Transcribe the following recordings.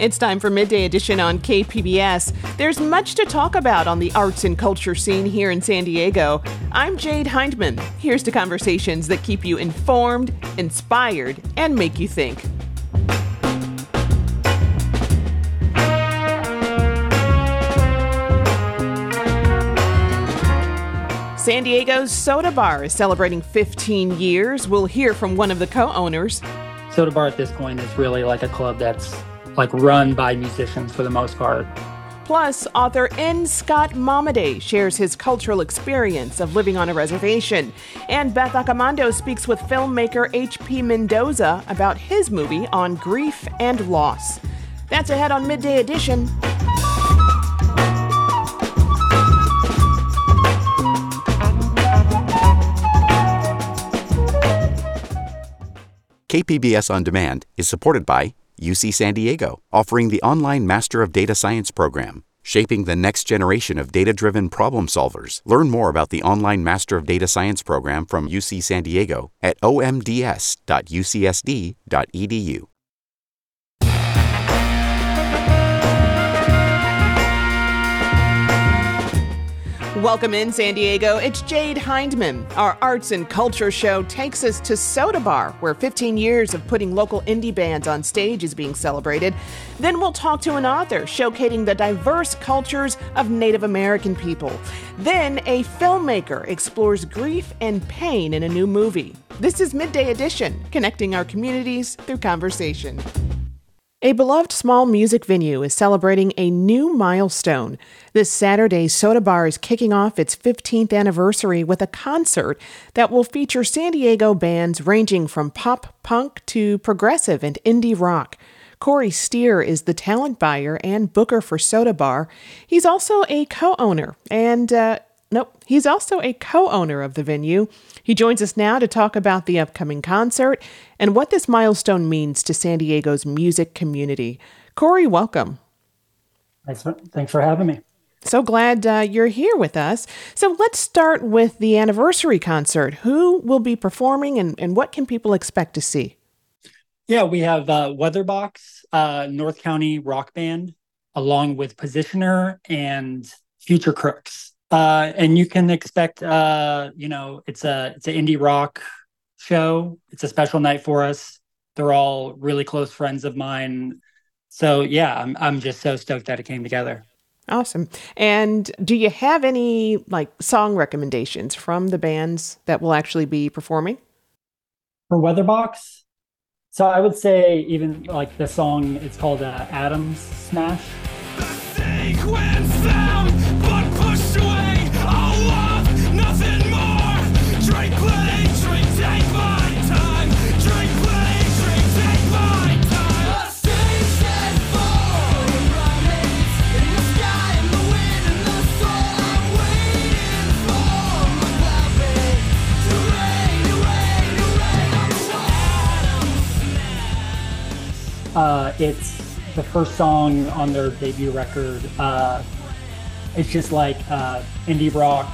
It's time for Midday Edition on KPBS. There's much to talk about on the arts and culture scene here in San Diego. I'm Jade Hindman. Here's to conversations that keep you informed, inspired, and make you think. San Diego's Soda Bar is celebrating 15 years. We'll hear from one of the co owners. Soda Bar at this point is really like a club that's like run by musicians for the most part. Plus, author N. Scott Momaday shares his cultural experience of living on a reservation. And Beth Accomando speaks with filmmaker H.P. Mendoza about his movie on grief and loss. That's ahead on Midday Edition. KPBS On Demand is supported by UC San Diego, offering the online Master of Data Science program, shaping the next generation of data driven problem solvers. Learn more about the online Master of Data Science program from UC San Diego at omds.ucsd.edu. Welcome in, San Diego. It's Jade Hindman. Our arts and culture show takes us to Soda Bar, where 15 years of putting local indie bands on stage is being celebrated. Then we'll talk to an author showcasing the diverse cultures of Native American people. Then a filmmaker explores grief and pain in a new movie. This is Midday Edition, connecting our communities through conversation. A beloved small music venue is celebrating a new milestone. This Saturday, Soda Bar is kicking off its 15th anniversary with a concert that will feature San Diego bands ranging from pop punk to progressive and indie rock. Corey Steer is the talent buyer and booker for Soda Bar. He's also a co owner and uh, he's also a co owner of the venue. He joins us now to talk about the upcoming concert and what this milestone means to San Diego's music community. Corey, welcome. Thanks for, thanks for having me. So glad uh, you're here with us. So let's start with the anniversary concert. Who will be performing and, and what can people expect to see? Yeah, we have uh, Weatherbox, uh, North County Rock Band, along with Positioner and Future Crooks. Uh, and you can expect, uh, you know, it's a it's an indie rock show. It's a special night for us. They're all really close friends of mine. So yeah, I'm I'm just so stoked that it came together. Awesome. And do you have any like song recommendations from the bands that will actually be performing? For Weatherbox, so I would say even like the song, it's called uh, Adams Smash. Uh, it's the first song on their debut record. Uh, it's just like uh, indie rock,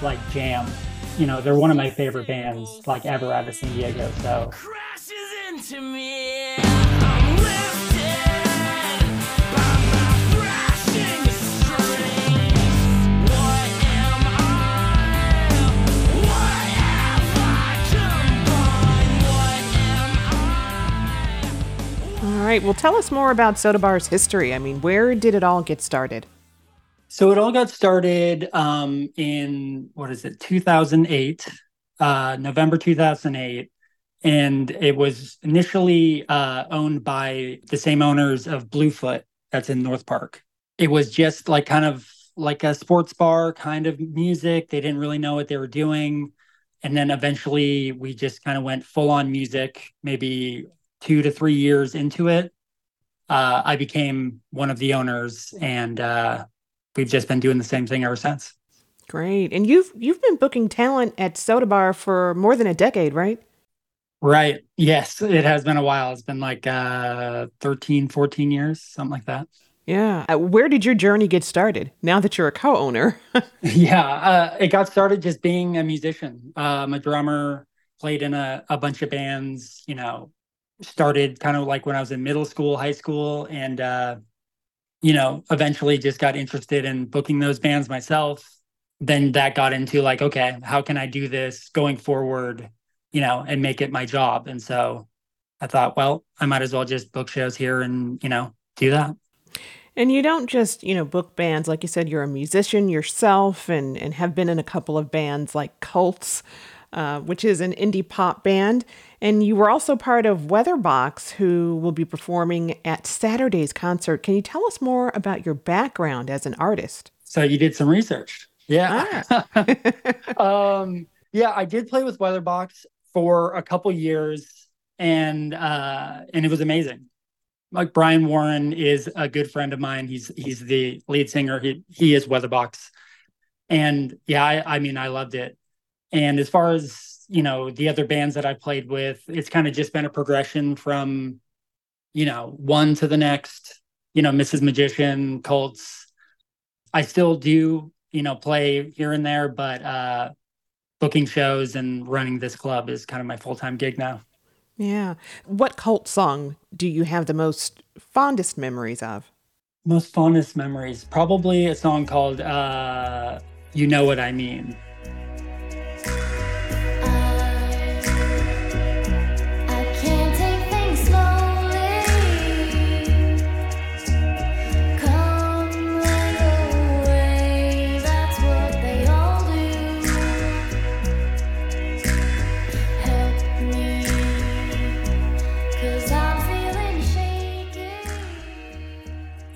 like jam. You know, they're one of my favorite bands, like ever out of San Diego. So. Right. Well, tell us more about Soda Bar's history. I mean, where did it all get started? So it all got started um, in what is it, 2008, uh, November 2008, and it was initially uh, owned by the same owners of Bluefoot, that's in North Park. It was just like kind of like a sports bar kind of music. They didn't really know what they were doing. And then eventually we just kind of went full on music, maybe two to three years into it, uh, I became one of the owners, and uh, we've just been doing the same thing ever since. Great, and you've you've been booking talent at Soda Bar for more than a decade, right? Right. Yes, it has been a while. It's been like uh 13, 14 years, something like that. Yeah. Uh, where did your journey get started now that you're a co owner? yeah. Uh, it got started just being a musician. Uh, I'm a drummer, played in a, a bunch of bands, you know, started kind of like when I was in middle school, high school, and, uh, you know, eventually just got interested in booking those bands myself. Then that got into like, okay, how can I do this going forward, you know, and make it my job? And so I thought, well, I might as well just book shows here and, you know, do that. And you don't just, you know, book bands. Like you said, you're a musician yourself and, and have been in a couple of bands like Cults, uh, which is an indie pop band. And you were also part of Weatherbox, who will be performing at Saturday's concert. Can you tell us more about your background as an artist? So you did some research. Yeah. Ah. um, yeah, I did play with Weatherbox for a couple years and uh, and it was amazing like Brian Warren is a good friend of mine. He's he's the lead singer. He he is Weatherbox, and yeah, I, I mean I loved it. And as far as you know, the other bands that I played with, it's kind of just been a progression from, you know, one to the next. You know, Mrs. Magician, Cults. I still do you know play here and there, but uh, booking shows and running this club is kind of my full time gig now. Yeah. What cult song do you have the most fondest memories of? Most fondest memories, probably a song called uh, "You Know What I Mean."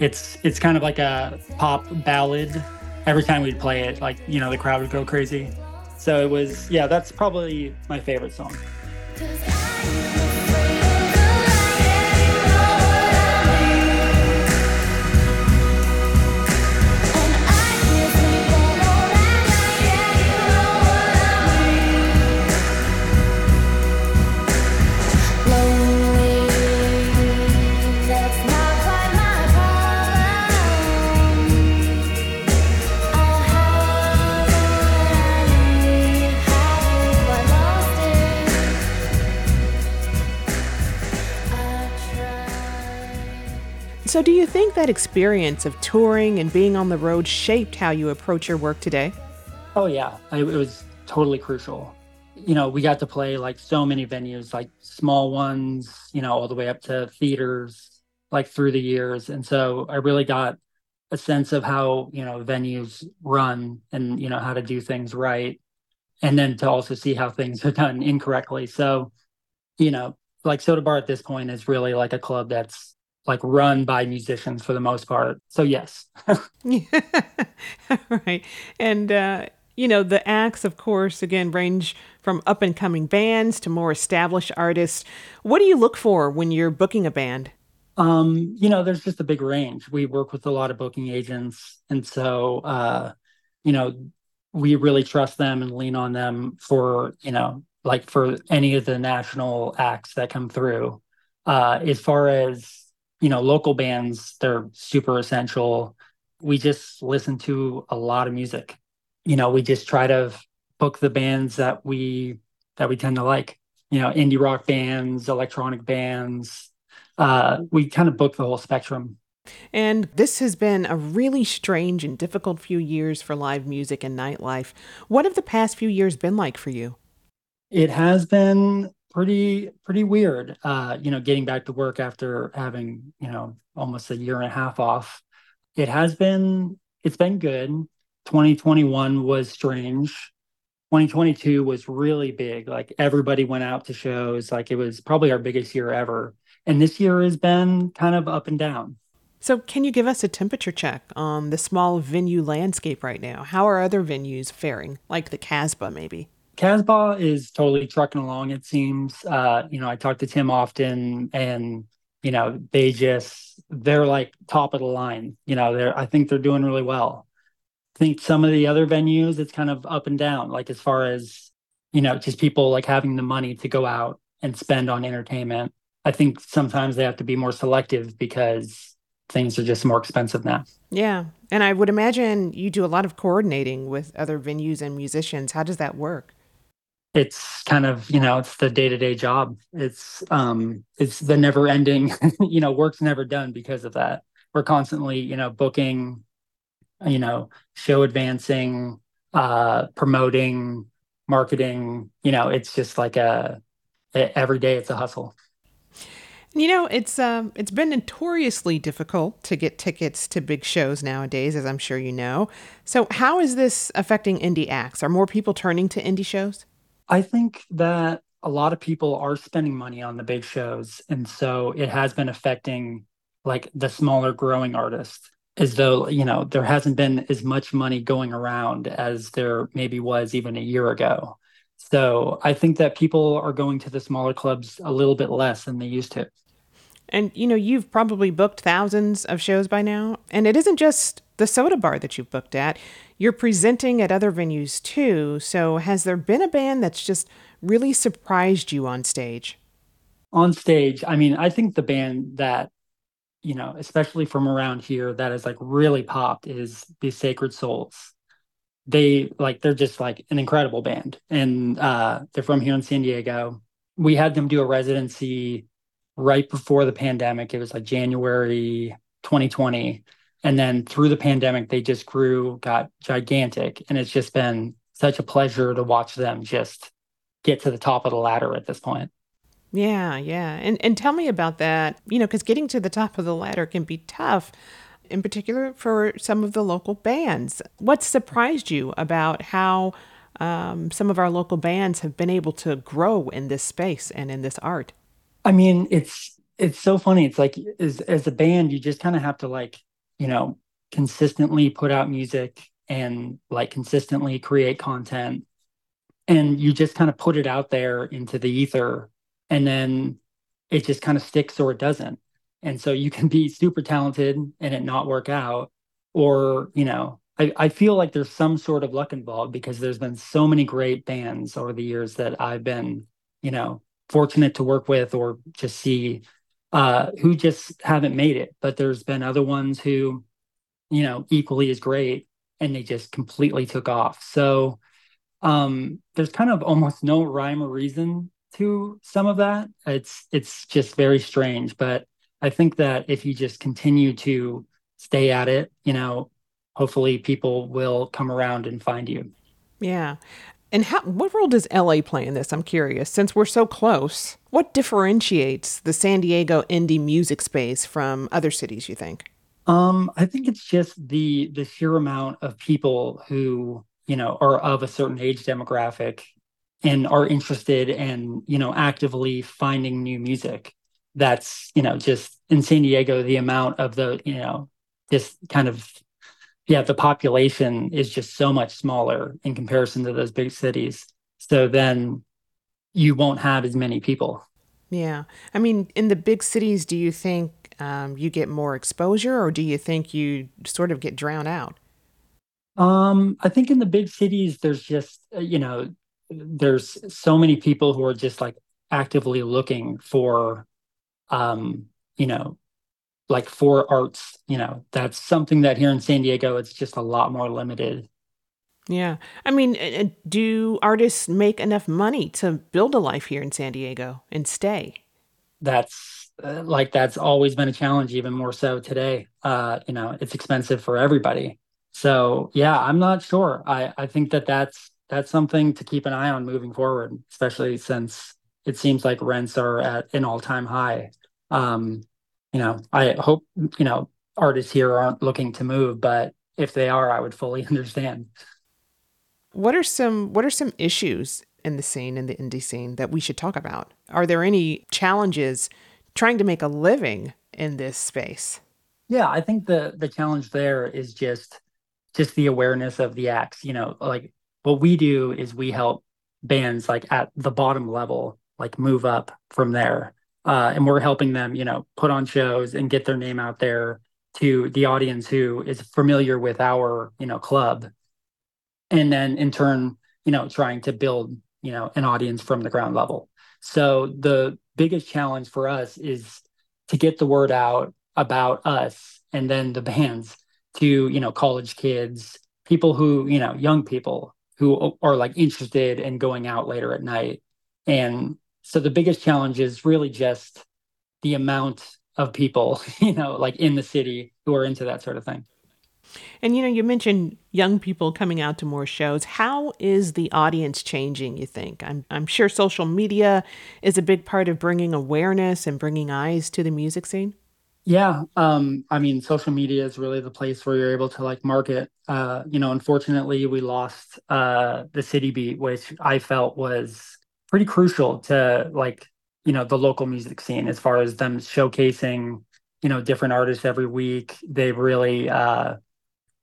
It's it's kind of like a pop ballad. Every time we'd play it, like you know, the crowd would go crazy. So it was, yeah, that's probably my favorite song. So, do you think that experience of touring and being on the road shaped how you approach your work today? Oh, yeah. It was totally crucial. You know, we got to play like so many venues, like small ones, you know, all the way up to theaters, like through the years. And so I really got a sense of how, you know, venues run and, you know, how to do things right. And then to also see how things are done incorrectly. So, you know, like Soda Bar at this point is really like a club that's like run by musicians for the most part. So yes. right. And uh you know, the acts of course again range from up and coming bands to more established artists. What do you look for when you're booking a band? Um, you know, there's just a big range. We work with a lot of booking agents and so uh you know, we really trust them and lean on them for, you know, like for any of the national acts that come through. Uh as far as you know, local bands, they're super essential. We just listen to a lot of music. You know, we just try to book the bands that we that we tend to like. You know, indie rock bands, electronic bands. Uh, we kind of book the whole spectrum. And this has been a really strange and difficult few years for live music and nightlife. What have the past few years been like for you? It has been pretty pretty weird uh you know getting back to work after having you know almost a year and a half off. It has been it's been good. 2021 was strange. 2022 was really big. Like everybody went out to shows. Like it was probably our biggest year ever. And this year has been kind of up and down. So can you give us a temperature check on the small venue landscape right now? How are other venues faring? Like the casbah maybe Casbah is totally trucking along, it seems. Uh, you know, I talk to Tim often and you know, they just they're like top of the line. You know, they're I think they're doing really well. I think some of the other venues it's kind of up and down, like as far as, you know, just people like having the money to go out and spend on entertainment. I think sometimes they have to be more selective because things are just more expensive now. Yeah. And I would imagine you do a lot of coordinating with other venues and musicians. How does that work? It's kind of, you know, it's the day-to-day job. It's um it's the never ending, you know, work's never done because of that. We're constantly, you know, booking, you know, show advancing, uh promoting, marketing, you know, it's just like a every day it's a hustle. You know, it's um, it's been notoriously difficult to get tickets to big shows nowadays, as I'm sure you know. So, how is this affecting indie acts? Are more people turning to indie shows? I think that a lot of people are spending money on the big shows, and so it has been affecting like the smaller growing artists, as though you know there hasn't been as much money going around as there maybe was even a year ago. So I think that people are going to the smaller clubs a little bit less than they used to. And you know, you've probably booked thousands of shows by now. And it isn't just the soda bar that you've booked at, you're presenting at other venues too. So, has there been a band that's just really surprised you on stage? On stage, I mean, I think the band that, you know, especially from around here, that has like really popped is the Sacred Souls. They like, they're just like an incredible band. And uh, they're from here in San Diego. We had them do a residency right before the pandemic. It was like January 2020. And then through the pandemic, they just grew, got gigantic. And it's just been such a pleasure to watch them just get to the top of the ladder at this point. Yeah, yeah. And and tell me about that. You know, cuz getting to the top of the ladder can be tough, in particular for some of the local bands. What surprised you about how um, some of our local bands have been able to grow in this space and in this art? I mean, it's it's so funny. It's like as as a band, you just kind of have to like, you know, consistently put out music and like consistently create content. And you just kind of put it out there into the ether and then it just kind of sticks or it doesn't. And so you can be super talented and it not work out. Or, you know, I, I feel like there's some sort of luck involved because there's been so many great bands over the years that I've been, you know, fortunate to work with or just see uh, who just haven't made it. But there's been other ones who, you know, equally as great and they just completely took off. So um, there's kind of almost no rhyme or reason to some of that. It's it's just very strange. But I think that if you just continue to stay at it, you know, hopefully people will come around and find you. Yeah. And how, what role does LA play in this? I'm curious. Since we're so close, what differentiates the San Diego indie music space from other cities, you think? Um, I think it's just the the sheer amount of people who, you know, are of a certain age demographic and are interested in, you know, actively finding new music. That's, you know, just in San Diego, the amount of the, you know, just kind of yeah, the population is just so much smaller in comparison to those big cities. So then you won't have as many people. Yeah. I mean, in the big cities, do you think um, you get more exposure or do you think you sort of get drowned out? Um, I think in the big cities, there's just, uh, you know, there's so many people who are just like actively looking for, um, you know, like for arts, you know, that's something that here in San Diego, it's just a lot more limited. Yeah. I mean, do artists make enough money to build a life here in San Diego and stay? That's uh, like, that's always been a challenge, even more so today. Uh, you know, it's expensive for everybody. So yeah, I'm not sure. I, I think that that's, that's something to keep an eye on moving forward, especially since it seems like rents are at an all time high. Um, you know, I hope, you know, artists here aren't looking to move, but if they are, I would fully understand. What are some what are some issues in the scene in the indie scene that we should talk about? Are there any challenges trying to make a living in this space? Yeah, I think the the challenge there is just just the awareness of the acts, you know, like what we do is we help bands like at the bottom level like move up from there uh, and we're helping them, you know, put on shows and get their name out there to the audience who is familiar with our, you know, club, and then in turn, you know, trying to build, you know, an audience from the ground level. So the biggest challenge for us is to get the word out about us and then the bands to, you know, college kids, people who, you know, young people who are like interested in going out later at night. And so the biggest challenge is really just the amount of people, you know, like in the city who are into that sort of thing. And you know, you mentioned young people coming out to more shows. How is the audience changing, you think? I'm I'm sure social media is a big part of bringing awareness and bringing eyes to the music scene. Yeah, um, I mean, social media is really the place where you're able to like market. Uh, you know, unfortunately, we lost uh, the City Beat, which I felt was pretty crucial to like you know the local music scene as far as them showcasing you know different artists every week. They really, uh,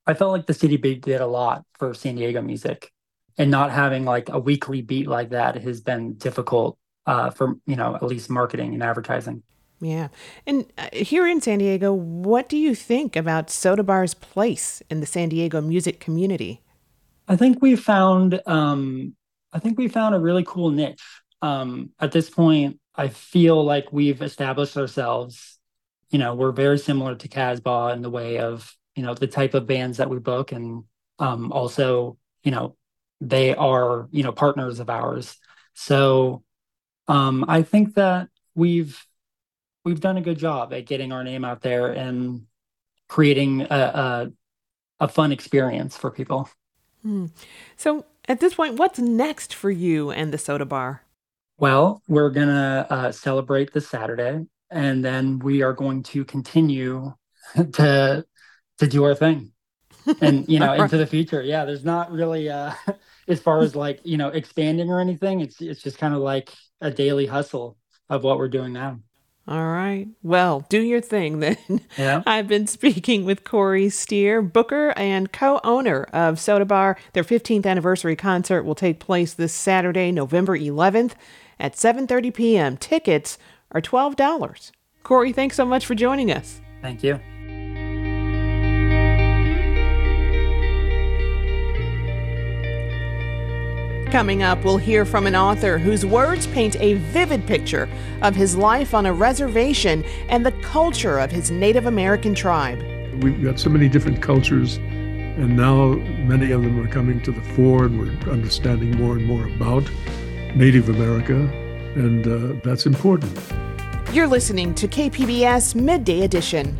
I felt like the City Beat did a lot for San Diego music, and not having like a weekly beat like that has been difficult uh, for you know at least marketing and advertising. Yeah. And uh, here in San Diego, what do you think about Soda Bar's place in the San Diego music community? I think we found um, I think we found a really cool niche. Um, at this point, I feel like we've established ourselves. You know, we're very similar to Casbah in the way of, you know, the type of bands that we book and um, also, you know, they are, you know, partners of ours. So um, I think that we've we've done a good job at getting our name out there and creating a, a, a fun experience for people. Hmm. So at this point, what's next for you and the soda bar? Well, we're gonna uh, celebrate this Saturday, and then we are going to continue to to do our thing, and you know, into the future. Yeah, there's not really uh, as far as like you know expanding or anything. It's it's just kind of like a daily hustle of what we're doing now. All right. Well, do your thing then. Yeah. I've been speaking with Corey Steer, booker and co owner of Soda Bar. Their 15th anniversary concert will take place this Saturday, November 11th at 7.30 p.m. Tickets are $12. Corey, thanks so much for joining us. Thank you. Coming up, we'll hear from an author whose words paint a vivid picture of his life on a reservation and the culture of his Native American tribe. We've got so many different cultures, and now many of them are coming to the fore, and we're understanding more and more about Native America, and uh, that's important. You're listening to KPBS Midday Edition.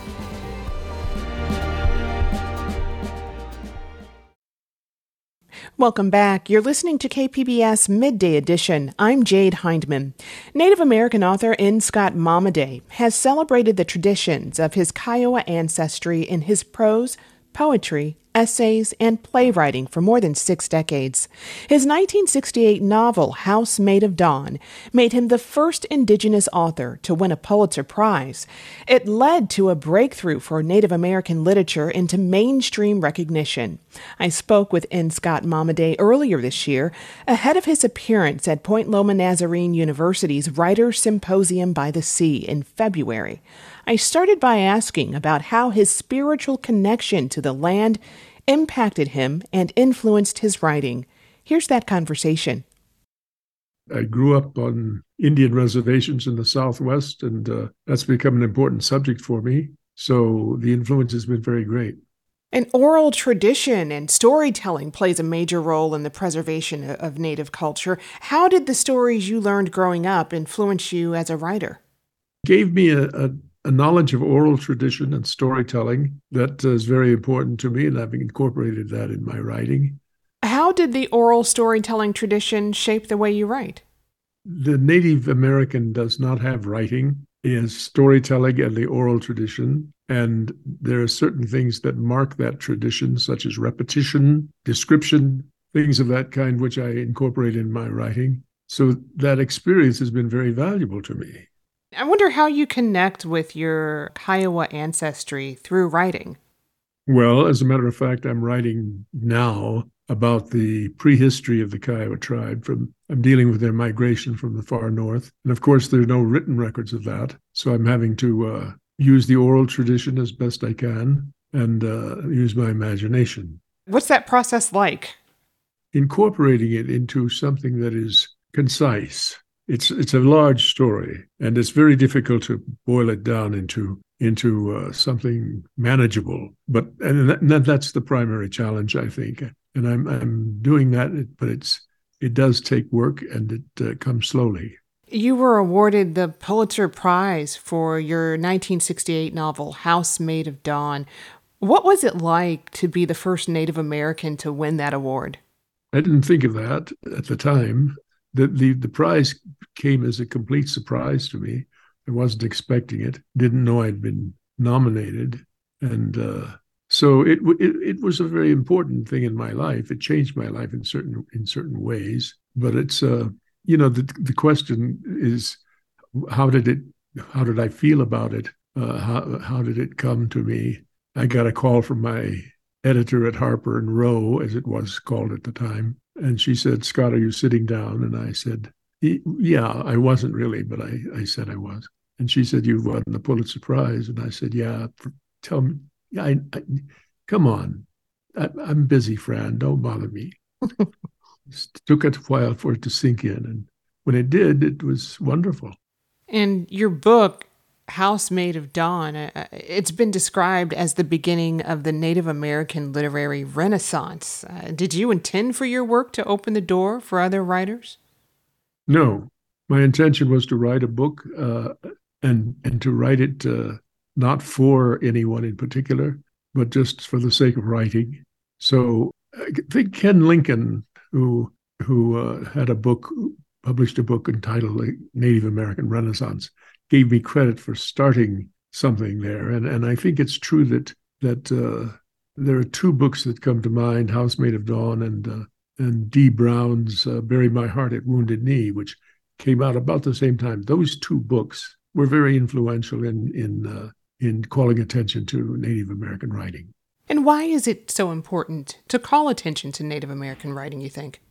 Welcome back. You're listening to KPBS Midday Edition. I'm Jade Hindman. Native American author N. Scott Momaday has celebrated the traditions of his Kiowa ancestry in his prose, poetry, essays, and playwriting for more than six decades. His 1968 novel, House Made of Dawn, made him the first Indigenous author to win a Pulitzer Prize. It led to a breakthrough for Native American literature into mainstream recognition. I spoke with N. Scott Momaday earlier this year, ahead of his appearance at Point Loma Nazarene University's Writers Symposium by the Sea in February. I started by asking about how his spiritual connection to the land impacted him and influenced his writing. Here's that conversation. I grew up on Indian reservations in the Southwest, and uh, that's become an important subject for me. So the influence has been very great. An oral tradition and storytelling plays a major role in the preservation of Native culture. How did the stories you learned growing up influence you as a writer? Gave me a, a, a knowledge of oral tradition and storytelling that is very important to me, and I've incorporated that in my writing. How did the oral storytelling tradition shape the way you write? The Native American does not have writing it is storytelling and the oral tradition. And there are certain things that mark that tradition, such as repetition, description, things of that kind, which I incorporate in my writing. So that experience has been very valuable to me. I wonder how you connect with your Kiowa ancestry through writing. Well, as a matter of fact, I'm writing now about the prehistory of the Kiowa tribe. From I'm dealing with their migration from the far north, and of course, there are no written records of that. So I'm having to uh, use the oral tradition as best I can and uh, use my imagination. What's that process like? Incorporating it into something that is concise. It's it's a large story, and it's very difficult to boil it down into into uh, something manageable. But and that, that's the primary challenge, I think and I'm I'm doing that, but it's it does take work and it uh, comes slowly. You were awarded the Pulitzer Prize for your 1968 novel House Made of Dawn. What was it like to be the first Native American to win that award? I didn't think of that at the time. The, the, the prize came as a complete surprise to me. I wasn't expecting it, didn't know I'd been nominated. And uh, so it, it, it was a very important thing in my life. It changed my life in certain in certain ways. But it's uh, you know the the question is how did it how did I feel about it? Uh, how how did it come to me? I got a call from my editor at Harper and Row, as it was called at the time, and she said, "Scott, are you sitting down?" And I said, "Yeah, I wasn't really, but I I said I was." And she said, "You've won the Pulitzer Prize," and I said, "Yeah." Tell me, I, I come on. I, am busy, Fran. Don't bother me. it took a while for it to sink in. And when it did, it was wonderful. And your book, House Made of Dawn, uh, uh, it's been described as the beginning of the Native American literary renaissance. Uh, did you intend for your work to open the door for other writers? No. My intention was to write a book uh, and, and to write it uh, not for anyone in particular, but just for the sake of writing. So I think Ken Lincoln, who who uh, had a book, published a book entitled Native American Renaissance," gave me credit for starting something there. And and I think it's true that that uh, there are two books that come to mind: House Made of Dawn" and uh, and Dee Brown's uh, "Bury My Heart at Wounded Knee," which came out about the same time. Those two books were very influential in in uh, in calling attention to Native American writing. And why is it so important to call attention to Native American writing, you think?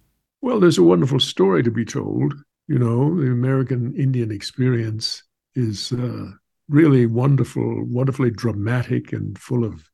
Well, there's a wonderful story to be told. You know, the American Indian experience is uh, really wonderful, wonderfully dramatic, and full of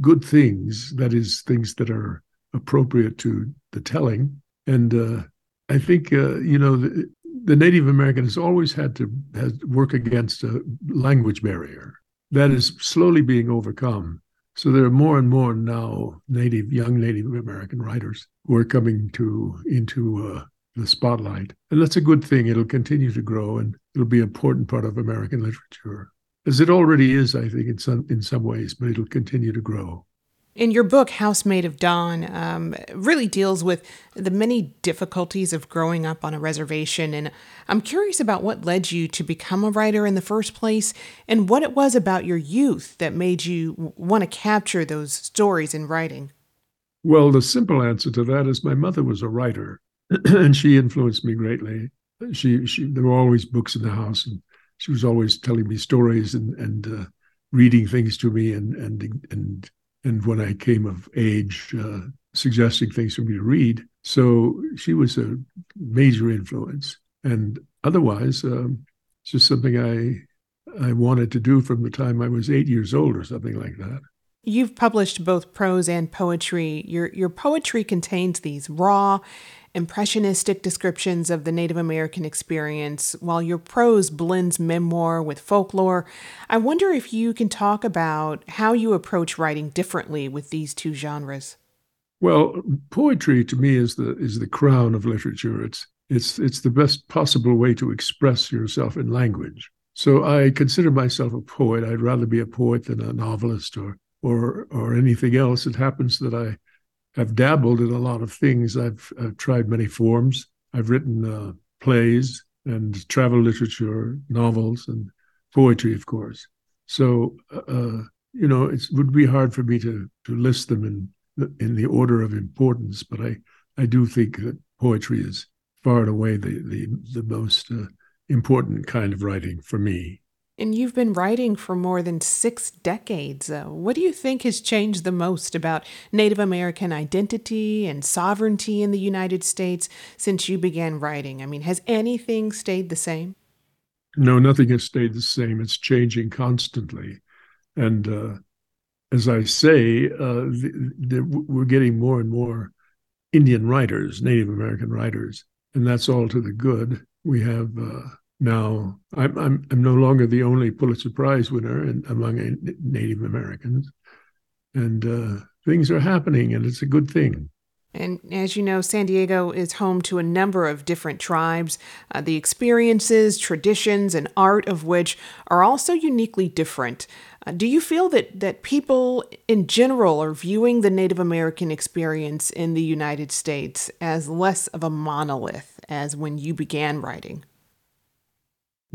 good things. That is, things that are appropriate to the telling. And uh, I think, uh, you know, the, the Native American has always had to has work against a language barrier that is slowly being overcome. So there are more and more now native, young Native American writers who are coming to into uh, the spotlight, and that's a good thing. It'll continue to grow, and it'll be an important part of American literature, as it already is, I think, in some in some ways. But it'll continue to grow. In your book, House Made of Dawn, um, really deals with the many difficulties of growing up on a reservation. And I'm curious about what led you to become a writer in the first place and what it was about your youth that made you want to capture those stories in writing. Well, the simple answer to that is my mother was a writer and she influenced me greatly. She, she, there were always books in the house and she was always telling me stories and, and uh, reading things to me and, and, and and when I came of age, uh, suggesting things for me to read. So she was a major influence. And otherwise, um, it's just something I I wanted to do from the time I was eight years old or something like that. You've published both prose and poetry. Your your poetry contains these raw impressionistic descriptions of the Native American experience, while your prose blends memoir with folklore. I wonder if you can talk about how you approach writing differently with these two genres. Well, poetry to me is the is the crown of literature. It's it's it's the best possible way to express yourself in language. So I consider myself a poet. I'd rather be a poet than a novelist or or or anything else. It happens that I have dabbled in a lot of things. I've, I've tried many forms. I've written uh, plays and travel literature, novels, and poetry, of course. So uh, you know, it would be hard for me to to list them in in the order of importance, but I I do think that poetry is far and away the the the most uh, important kind of writing for me. And you've been writing for more than six decades. Uh, what do you think has changed the most about Native American identity and sovereignty in the United States since you began writing? I mean, has anything stayed the same? No, nothing has stayed the same. It's changing constantly. And uh, as I say, uh, the, the, we're getting more and more Indian writers, Native American writers, and that's all to the good. We have uh, now. I'm, I'm I'm no longer the only Pulitzer Prize winner in, among Native Americans, and uh, things are happening, and it's a good thing. And as you know, San Diego is home to a number of different tribes, uh, the experiences, traditions, and art of which are also uniquely different. Uh, do you feel that, that people in general are viewing the Native American experience in the United States as less of a monolith as when you began writing?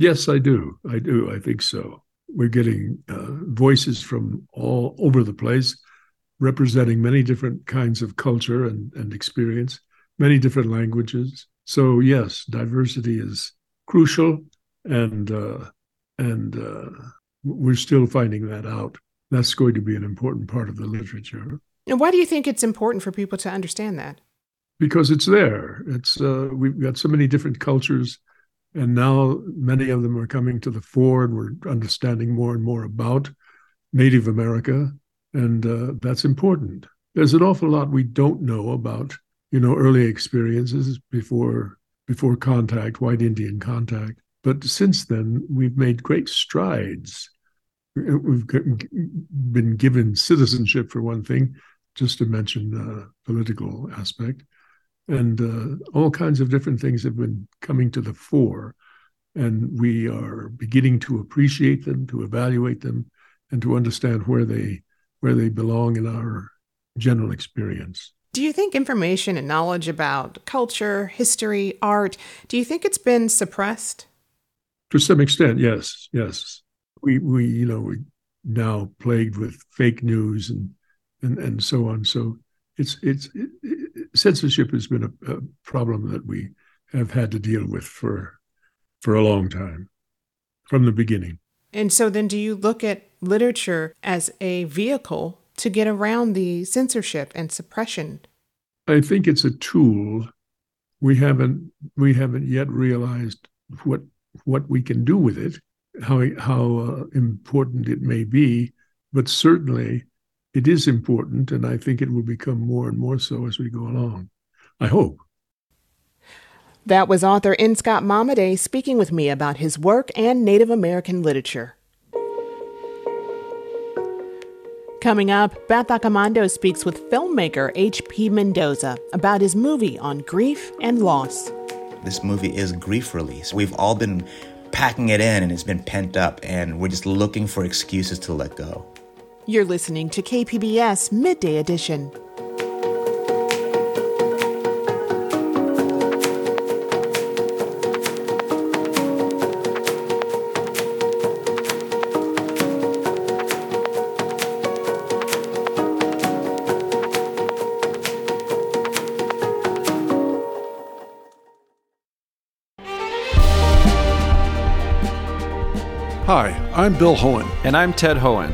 Yes, I do. I do. I think so. We're getting uh, voices from all over the place representing many different kinds of culture and, and experience, many different languages. So yes, diversity is crucial, and uh, and uh, we're still finding that out. That's going to be an important part of the literature. And why do you think it's important for people to understand that? Because it's there. It's uh, we've got so many different cultures, and now many of them are coming to the fore, and we're understanding more and more about Native America and uh, that's important. There's an awful lot we don't know about, you know, early experiences before before contact, white Indian contact. But since then, we've made great strides. We've been given citizenship for one thing, just to mention the political aspect, and uh, all kinds of different things have been coming to the fore, and we are beginning to appreciate them, to evaluate them, and to understand where they where they belong in our general experience. Do you think information and knowledge about culture, history, art, do you think it's been suppressed? To some extent, yes, yes. We we you know we now plagued with fake news and and and so on. So it's it's it, it, censorship has been a, a problem that we have had to deal with for for a long time from the beginning. And so then do you look at literature as a vehicle to get around the censorship and suppression? I think it's a tool. We haven't we haven't yet realized what what we can do with it, how how uh, important it may be, but certainly it is important, and I think it will become more and more so as we go along. I hope. That was author N. Scott Momaday speaking with me about his work and Native American literature. Coming up, Beth Accomando speaks with filmmaker H.P. Mendoza about his movie on grief and loss. This movie is grief release. We've all been packing it in and it's been pent up, and we're just looking for excuses to let go. You're listening to KPBS Midday Edition. Hi, I'm Bill Hoehn. And I'm Ted Hoehn.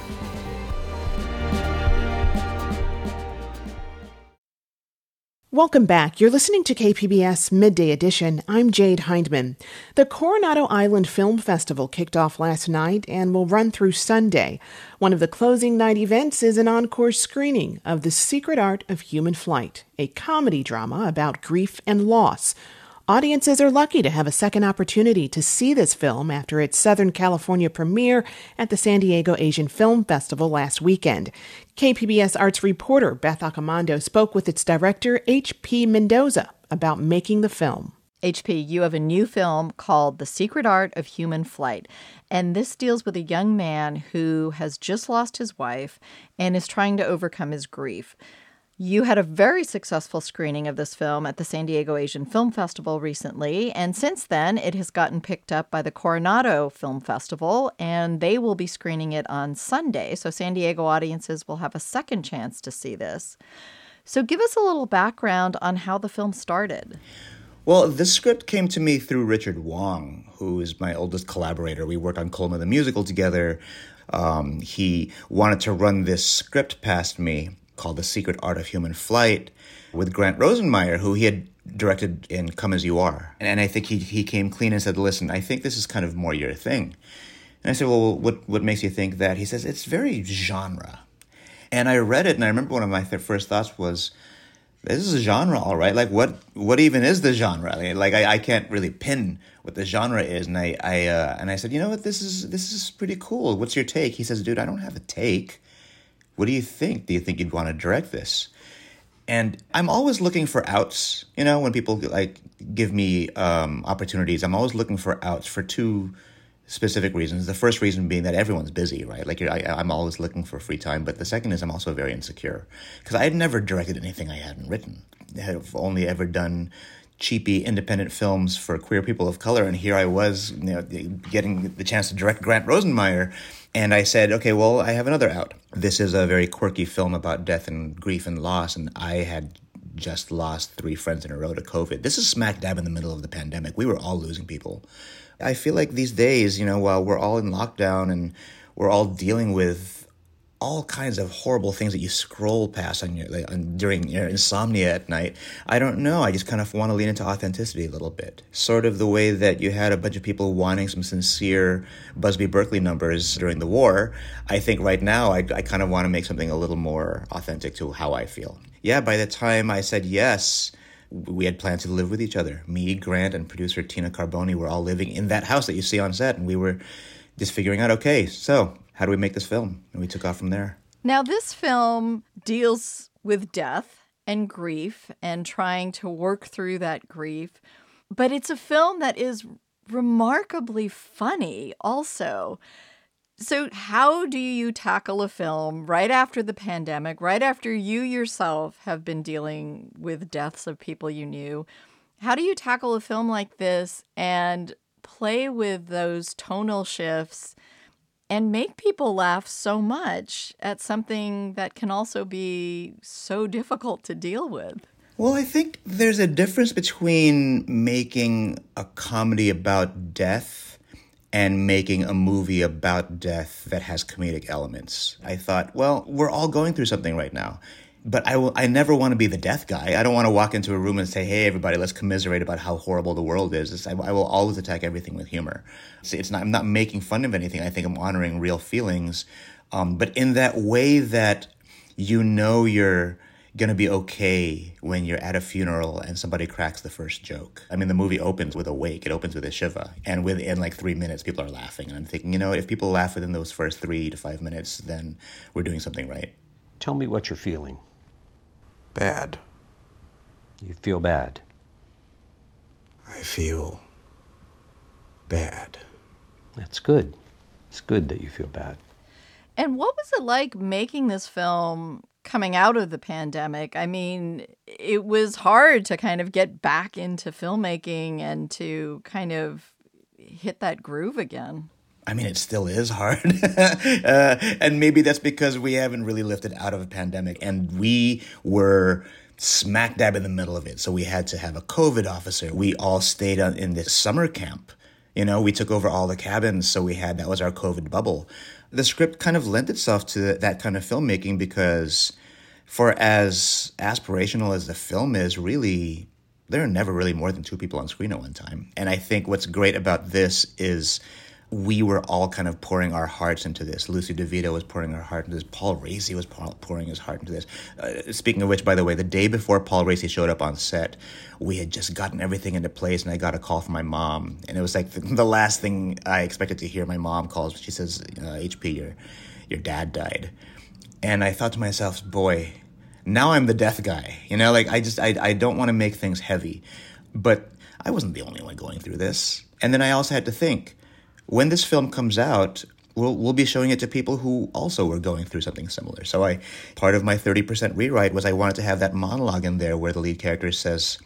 Welcome back. You're listening to KPBS Midday Edition. I'm Jade Hindman. The Coronado Island Film Festival kicked off last night and will run through Sunday. One of the closing night events is an encore screening of The Secret Art of Human Flight, a comedy drama about grief and loss. Audiences are lucky to have a second opportunity to see this film after its Southern California premiere at the San Diego Asian Film Festival last weekend. KPBS Arts reporter Beth Accomando spoke with its director, H.P. Mendoza, about making the film. HP, you have a new film called The Secret Art of Human Flight. And this deals with a young man who has just lost his wife and is trying to overcome his grief. You had a very successful screening of this film at the San Diego Asian Film Festival recently, and since then it has gotten picked up by the Coronado Film Festival, and they will be screening it on Sunday. So San Diego audiences will have a second chance to see this. So give us a little background on how the film started. Well, the script came to me through Richard Wong, who is my oldest collaborator. We worked on Colma the Musical together. Um, he wanted to run this script past me called The Secret Art of Human Flight with Grant Rosenmeyer, who he had directed in Come As You Are. And, I think he, he came clean and said, Listen, I think this is kind of more your thing. And I said, Well, what, what makes you think that? He says, It's very genre. And I read it, and I remember one of my th- first thoughts was, this is a genre, all right. Like, what what even is the genre? Like, I, I can't really pin what the genre is. And I I uh, and I said, you know what, this is this is pretty cool. What's your take? He says, dude, I don't have a take. What do you think? Do you think you'd want to direct this? And I'm always looking for outs. You know, when people like give me um, opportunities, I'm always looking for outs for two specific reasons. The first reason being that everyone's busy, right? Like I, am always looking for free time. But the second is I'm also very insecure because I had never directed anything I hadn't written. I have only ever done cheapy independent films for queer people of color, and here I was, you know, getting the chance to direct Grant Rosenmeyer and I said, okay, well, I have another out. This is a very quirky film about death and grief and loss. And I had just lost three friends in a row to COVID. This is smack dab in the middle of the pandemic. We were all losing people. I feel like these days, you know, while we're all in lockdown and we're all dealing with all kinds of horrible things that you scroll past on your like, on, during your insomnia at night. I don't know. I just kind of want to lean into authenticity a little bit, sort of the way that you had a bunch of people wanting some sincere Busby Berkeley numbers during the war. I think right now I, I kind of want to make something a little more authentic to how I feel. Yeah, by the time I said yes we had planned to live with each other. Me, Grant, and producer Tina Carboni were all living in that house that you see on set, and we were just figuring out okay, so how do we make this film? And we took off from there. Now, this film deals with death and grief and trying to work through that grief, but it's a film that is remarkably funny also. So, how do you tackle a film right after the pandemic, right after you yourself have been dealing with deaths of people you knew? How do you tackle a film like this and play with those tonal shifts and make people laugh so much at something that can also be so difficult to deal with. Well, I think there's a difference between making a comedy about death and making a movie about death that has comedic elements. I thought, well, we're all going through something right now but I will. I never want to be the death guy. I don't want to walk into a room and say, "Hey, everybody, let's commiserate about how horrible the world is." I, I, will always attack everything with humor. It's not. I'm not making fun of anything. I think I'm honoring real feelings, um, but in that way that you know you're gonna be okay when you're at a funeral and somebody cracks the first joke. I mean, the movie opens with a wake. It opens with a shiva, and within like three minutes, people are laughing. And I'm thinking, you know, if people laugh within those first three to five minutes, then we're doing something right. Tell me what you're feeling. Bad. You feel bad? I feel bad. That's good. It's good that you feel bad. And what was it like making this film coming out of the pandemic? I mean, it was hard to kind of get back into filmmaking and to kind of hit that groove again. I mean, it still is hard. uh, and maybe that's because we haven't really lifted out of a pandemic and we were smack dab in the middle of it. So we had to have a COVID officer. We all stayed in this summer camp. You know, we took over all the cabins. So we had that was our COVID bubble. The script kind of lent itself to that kind of filmmaking because, for as aspirational as the film is, really, there are never really more than two people on screen at one time. And I think what's great about this is we were all kind of pouring our hearts into this. Lucy DeVito was pouring her heart into this. Paul Raci was pouring his heart into this. Uh, speaking of which, by the way, the day before Paul Raci showed up on set, we had just gotten everything into place, and I got a call from my mom, and it was like the, the last thing I expected to hear. My mom calls. She says, uh, "HP, your your dad died," and I thought to myself, "Boy." Now I'm the death guy, you know. Like I just I I don't want to make things heavy, but I wasn't the only one going through this. And then I also had to think, when this film comes out, we'll, we'll be showing it to people who also were going through something similar. So I, part of my 30% rewrite was I wanted to have that monologue in there where the lead character says,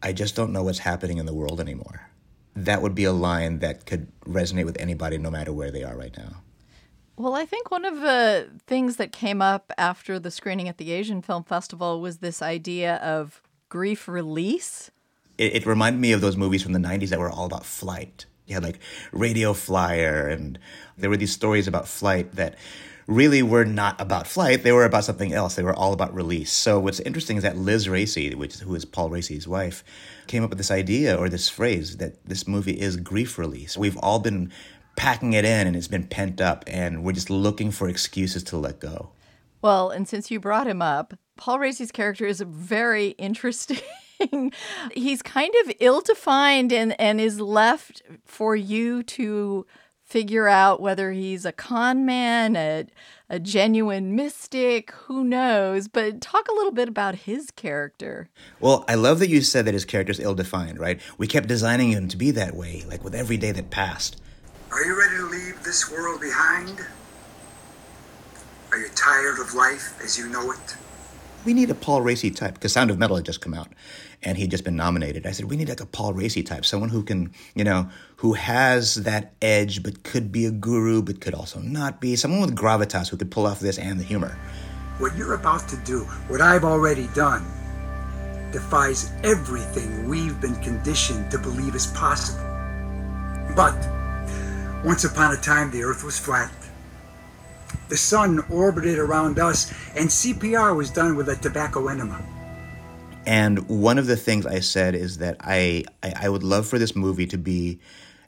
I just don't know what's happening in the world anymore. That would be a line that could resonate with anybody no matter where they are right now. Well, I think one of the things that came up after the screening at the Asian Film Festival was this idea of grief release. It, it reminded me of those movies from the 90s that were all about flight you had like Radio Flyer, and there were these stories about flight that really were not about flight. They were about something else. They were all about release. So what's interesting is that Liz Raci, which who is Paul Raci's wife, came up with this idea or this phrase that this movie is grief release. We've all been packing it in and it's been pent up and we're just looking for excuses to let go. Well, and since you brought him up, Paul Raci's character is very interesting. He's kind of ill defined and, and is left for you to figure out whether he's a con man, a, a genuine mystic, who knows. But talk a little bit about his character. Well, I love that you said that his character is ill defined, right? We kept designing him to be that way, like with every day that passed. Are you ready to leave this world behind? Are you tired of life as you know it? We need a Paul Raci type because Sound of Metal had just come out and he'd just been nominated. I said, we need like a Paul Raci type, someone who can, you know, who has that edge, but could be a guru, but could also not be, someone with gravitas who could pull off this and the humor. What you're about to do, what I've already done, defies everything we've been conditioned to believe is possible. But once upon a time, the earth was flat. The sun orbited around us, and CPR was done with a tobacco enema. And one of the things I said is that I, I, I would love for this movie to be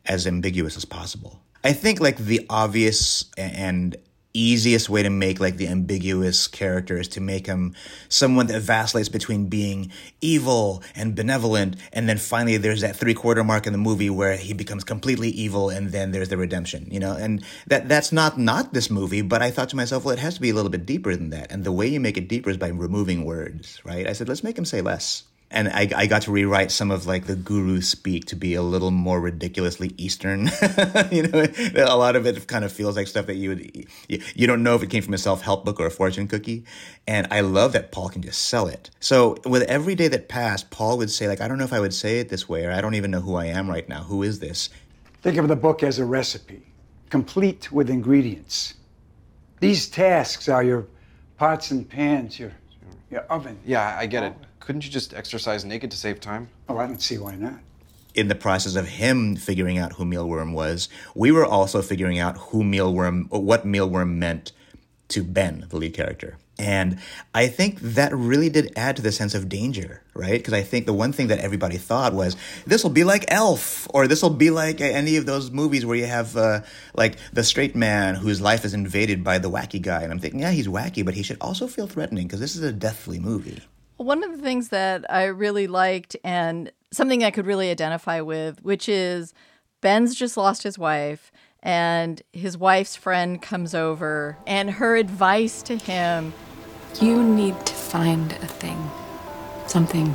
as ambiguous as possible. I think like the obvious and easiest way to make like the ambiguous character is to make him someone that vacillates between being evil and benevolent and then finally there's that three quarter mark in the movie where he becomes completely evil and then there's the redemption you know? And that that's not not this movie but i thought to myself well it has to be a little bit deeper than that. And the way you make it deeper is by removing words right? I said let's make him say less and I, I got to rewrite some of like the guru speak to be a little more ridiculously Eastern. you know, a lot of it kind of feels like stuff that you would you, you don't know if it came from a self help book or a fortune cookie. And I love that Paul can just sell it. So with every day that passed, Paul would say like, I don't know if I would say it this way, or I don't even know who I am right now. Who is this? Think of the book as a recipe, complete with ingredients. These tasks are your pots and pans, your your oven. Yeah, I get it. Couldn't you just exercise naked to save time? Oh, I don't see why not. In the process of him figuring out who mealworm was, we were also figuring out who mealworm, what mealworm meant to Ben, the lead character. And I think that really did add to the sense of danger, right? Because I think the one thing that everybody thought was this will be like Elf, or this will be like any of those movies where you have uh, like the straight man whose life is invaded by the wacky guy. And I'm thinking, yeah, he's wacky, but he should also feel threatening because this is a deathly movie. One of the things that I really liked and something I could really identify with, which is Ben's just lost his wife, and his wife's friend comes over, and her advice to him You need to find a thing, something,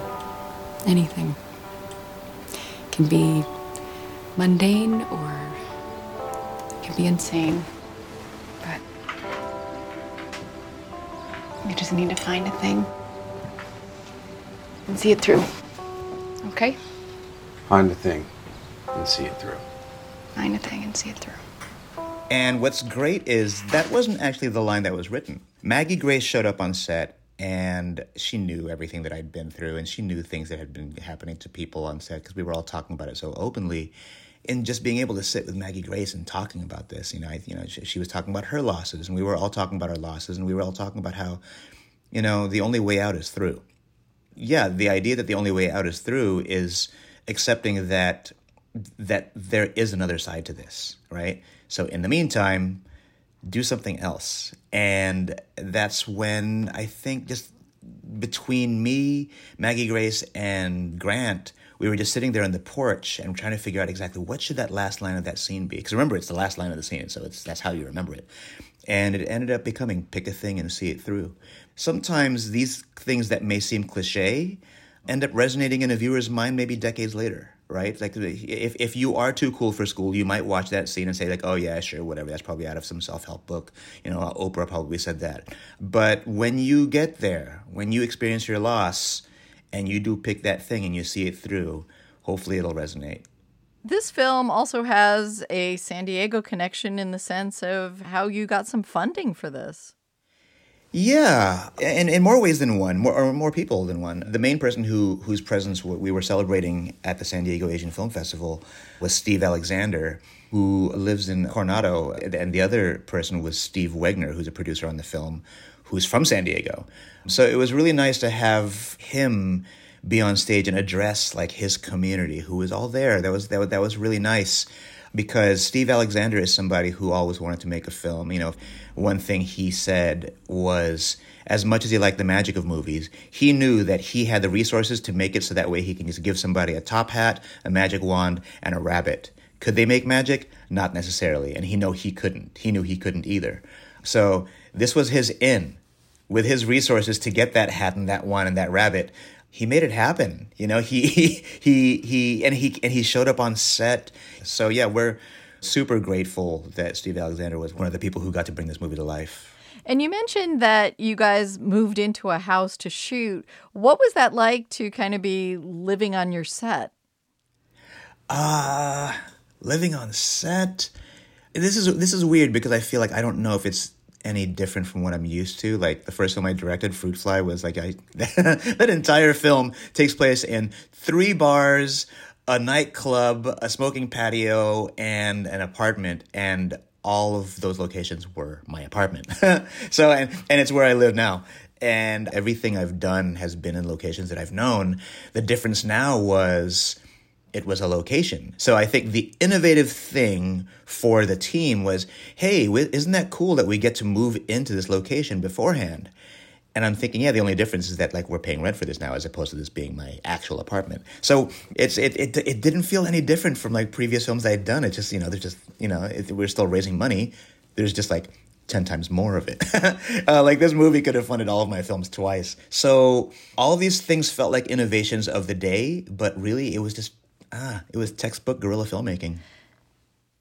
anything. It can be mundane or it can be insane, but you just need to find a thing and see it through. Okay? Find a thing and see it through. find a thing and see it through. And what's great is that wasn't actually the line that was written. Maggie Grace showed up on set and she knew everything that I'd been through and she knew things that had been happening to people on set because we were all talking about it so openly. And just being able to sit with Maggie Grace and talking about this, you know, I, you know, she, she was talking about her losses and we were all talking about our losses and we were all talking about how, you know, the only way out is through. Yeah, the idea that the only way out is through is accepting that that there is another side to this, right? So in the meantime, do something else. And that's when I think just between me, Maggie Grace, and Grant, we were just sitting there on the porch and trying to figure out exactly what should that last line of that scene be. Because remember, it's the last line of the scene, so it's that's how you remember it. And it ended up becoming pick a thing and see it through. Sometimes these things that may seem cliche end up resonating in a viewer's mind maybe decades later right? Like if if you are too cool for school, you might watch that scene and say like, "Oh yeah, sure, whatever. That's probably out of some self-help book." You know, Oprah probably said that. But when you get there, when you experience your loss and you do pick that thing and you see it through, hopefully it'll resonate. This film also has a San Diego connection in the sense of how you got some funding for this. Yeah, in, in more ways than one, more, or more people than one. The main person who whose presence we were celebrating at the San Diego Asian Film Festival was Steve Alexander, who lives in Coronado, and the other person was Steve Wegner, who's a producer on the film, who's from San Diego. So it was really nice to have him be on stage and address like his community, who was all there. That was that, that was really nice because Steve Alexander is somebody who always wanted to make a film. You know, one thing he said was as much as he liked the magic of movies, he knew that he had the resources to make it so that way he can just give somebody a top hat, a magic wand, and a rabbit. Could they make magic? Not necessarily. And he knew he couldn't. He knew he couldn't either. So this was his in with his resources to get that hat and that wand and that rabbit he made it happen. You know, he he he and he and he showed up on set. So yeah, we're super grateful that Steve Alexander was one of the people who got to bring this movie to life. And you mentioned that you guys moved into a house to shoot. What was that like to kind of be living on your set? Uh living on set. This is this is weird because I feel like I don't know if it's any different from what I'm used to. Like the first film I directed, Fruit Fly, was like I that entire film takes place in three bars, a nightclub, a smoking patio, and an apartment, and all of those locations were my apartment. so and and it's where I live now. And everything I've done has been in locations that I've known. The difference now was it was a location. So I think the innovative thing for the team was, hey, isn't that cool that we get to move into this location beforehand? And I'm thinking, yeah, the only difference is that like we're paying rent for this now as opposed to this being my actual apartment. So it's it it, it didn't feel any different from like previous films I had done. It just you know there's just you know it, we're still raising money. There's just like 10 times more of it. uh, like this movie could have funded all of my films twice. So all these things felt like innovations of the day, but really it was just ah, it was textbook guerrilla filmmaking.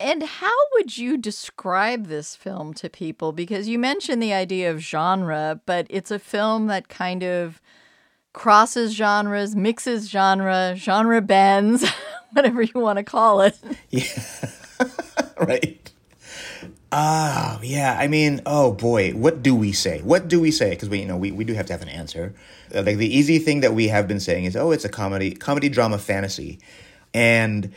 And how would you describe this film to people? Because you mentioned the idea of genre, but it's a film that kind of crosses genres, mixes genre, genre bends, whatever you want to call it. Yeah. right. Ah, yeah. I mean, oh boy, what do we say? What do we say? Because we, you know, we, we do have to have an answer. Uh, like the easy thing that we have been saying is, oh, it's a comedy, comedy drama fantasy. And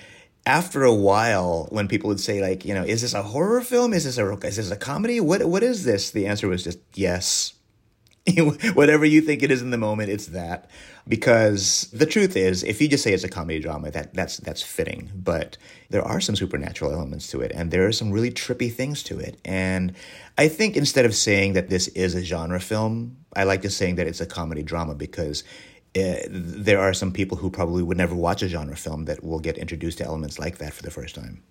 after a while, when people would say, like, you know, is this a horror film? Is this a is this a comedy? What what is this? The answer was just yes. Whatever you think it is in the moment, it's that. Because the truth is, if you just say it's a comedy drama, that that's that's fitting. But there are some supernatural elements to it, and there are some really trippy things to it. And I think instead of saying that this is a genre film, I like just saying that it's a comedy drama because uh, there are some people who probably would never watch a genre film that will get introduced to elements like that for the first time.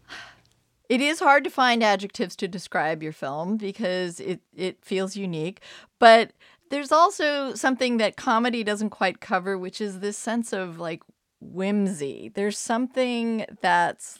It is hard to find adjectives to describe your film because it, it feels unique. But there's also something that comedy doesn't quite cover, which is this sense of like whimsy. There's something that's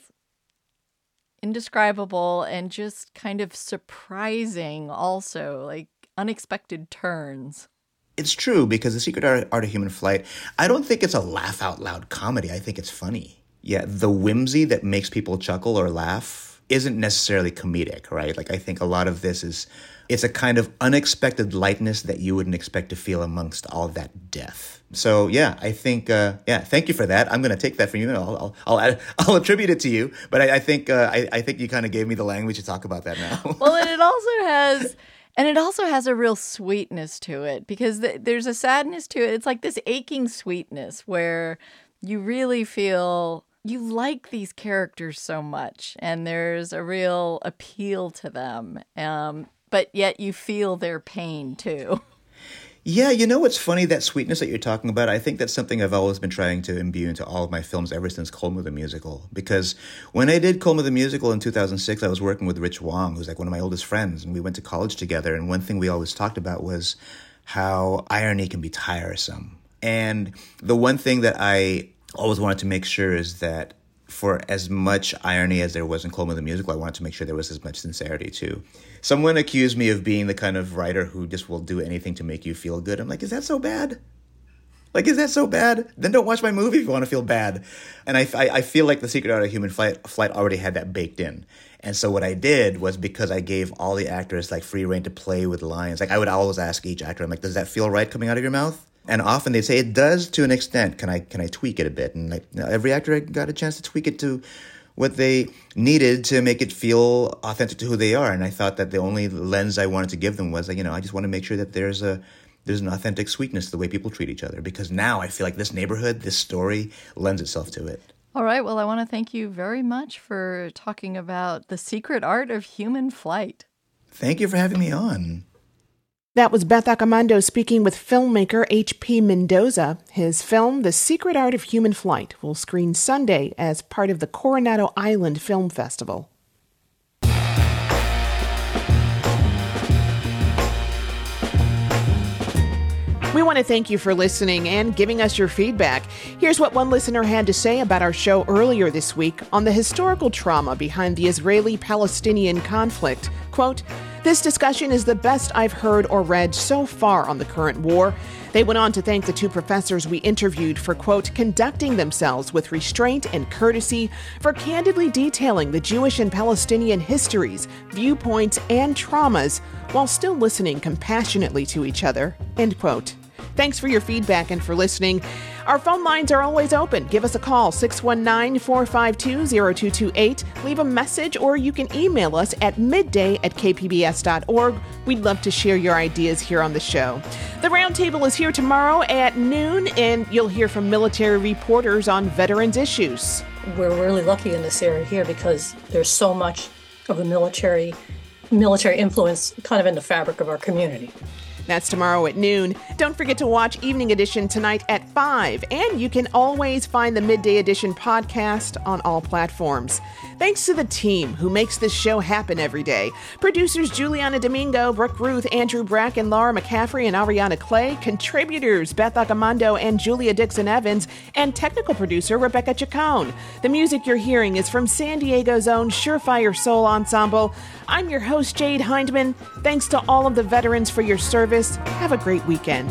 indescribable and just kind of surprising, also, like unexpected turns it's true because the secret art, art, of human flight i don't think it's a laugh out loud comedy i think it's funny yeah, the whimsy that makes people chuckle or laugh isn't necessarily comedic, right? Like I think a lot of this is it's a kind of unexpected lightness that you wouldn't expect to feel amongst all that death. So yeah, I think uh, yeah, thank you for that. I'm gonna take that from you, and I'll I'll I'll, I'll attribute it to you. But I, I think uh, I, I think you kind of gave me the language to talk about that now. well, and it also has. And it also has a real sweetness to it because th- there's a sadness to it. It's like this aching sweetness where you really feel you like these characters so much and there's a real appeal to them. Um, but yet you feel their pain too. Yeah, you know what's funny? That sweetness that you're talking about, I think that's something I've always been trying to imbue into all of my films ever since Colma the Musical. Because when I did Colma the Musical in 2006, I was working with Rich Wong, who's like one of my oldest friends, and we went to college together. And one thing we always talked about was how irony can be tiresome. And the one thing that I always wanted to make sure is that for as much irony as there was in Colma the Musical, I wanted to make sure there was as much sincerity too. Someone accused me of being the kind of writer who just will do anything to make you feel good. I'm like, is that so bad? Like, is that so bad? Then don't watch my movie if you want to feel bad. And I, I, I feel like The Secret Art of Human Flight, Flight already had that baked in. And so what I did was because I gave all the actors like free reign to play with lines. Like I would always ask each actor, I'm like, does that feel right coming out of your mouth? And often they say it does to an extent. Can I can I tweak it a bit? And like every actor got a chance to tweak it to what they needed to make it feel authentic to who they are. And I thought that the only lens I wanted to give them was like, you know, I just want to make sure that there's a there's an authentic sweetness to the way people treat each other. Because now I feel like this neighborhood, this story lends itself to it. All right. Well, I want to thank you very much for talking about the secret art of human flight. Thank you for having me on. That was Beth Accomando speaking with filmmaker H.P. Mendoza. His film, The Secret Art of Human Flight, will screen Sunday as part of the Coronado Island Film Festival. We want to thank you for listening and giving us your feedback. Here's what one listener had to say about our show earlier this week on the historical trauma behind the Israeli Palestinian conflict. Quote, This discussion is the best I've heard or read so far on the current war. They went on to thank the two professors we interviewed for, quote, conducting themselves with restraint and courtesy, for candidly detailing the Jewish and Palestinian histories, viewpoints, and traumas while still listening compassionately to each other, end quote. Thanks for your feedback and for listening. Our phone lines are always open. Give us a call, 619 452 0228. Leave a message, or you can email us at midday at kpbs.org. We'd love to share your ideas here on the show. The Roundtable is here tomorrow at noon, and you'll hear from military reporters on veterans issues. We're really lucky in this area here because there's so much of the military military influence kind of in the fabric of our community. That's tomorrow at noon. Don't forget to watch Evening Edition tonight at 5, and you can always find the Midday Edition podcast on all platforms. Thanks to the team who makes this show happen every day. Producers Juliana Domingo, Brooke Ruth, Andrew Brack, and Laura McCaffrey, and Ariana Clay. Contributors Beth Accomando and Julia Dixon Evans. And technical producer Rebecca Chacon. The music you're hearing is from San Diego's own Surefire Soul Ensemble. I'm your host, Jade Hindman. Thanks to all of the veterans for your service. Have a great weekend.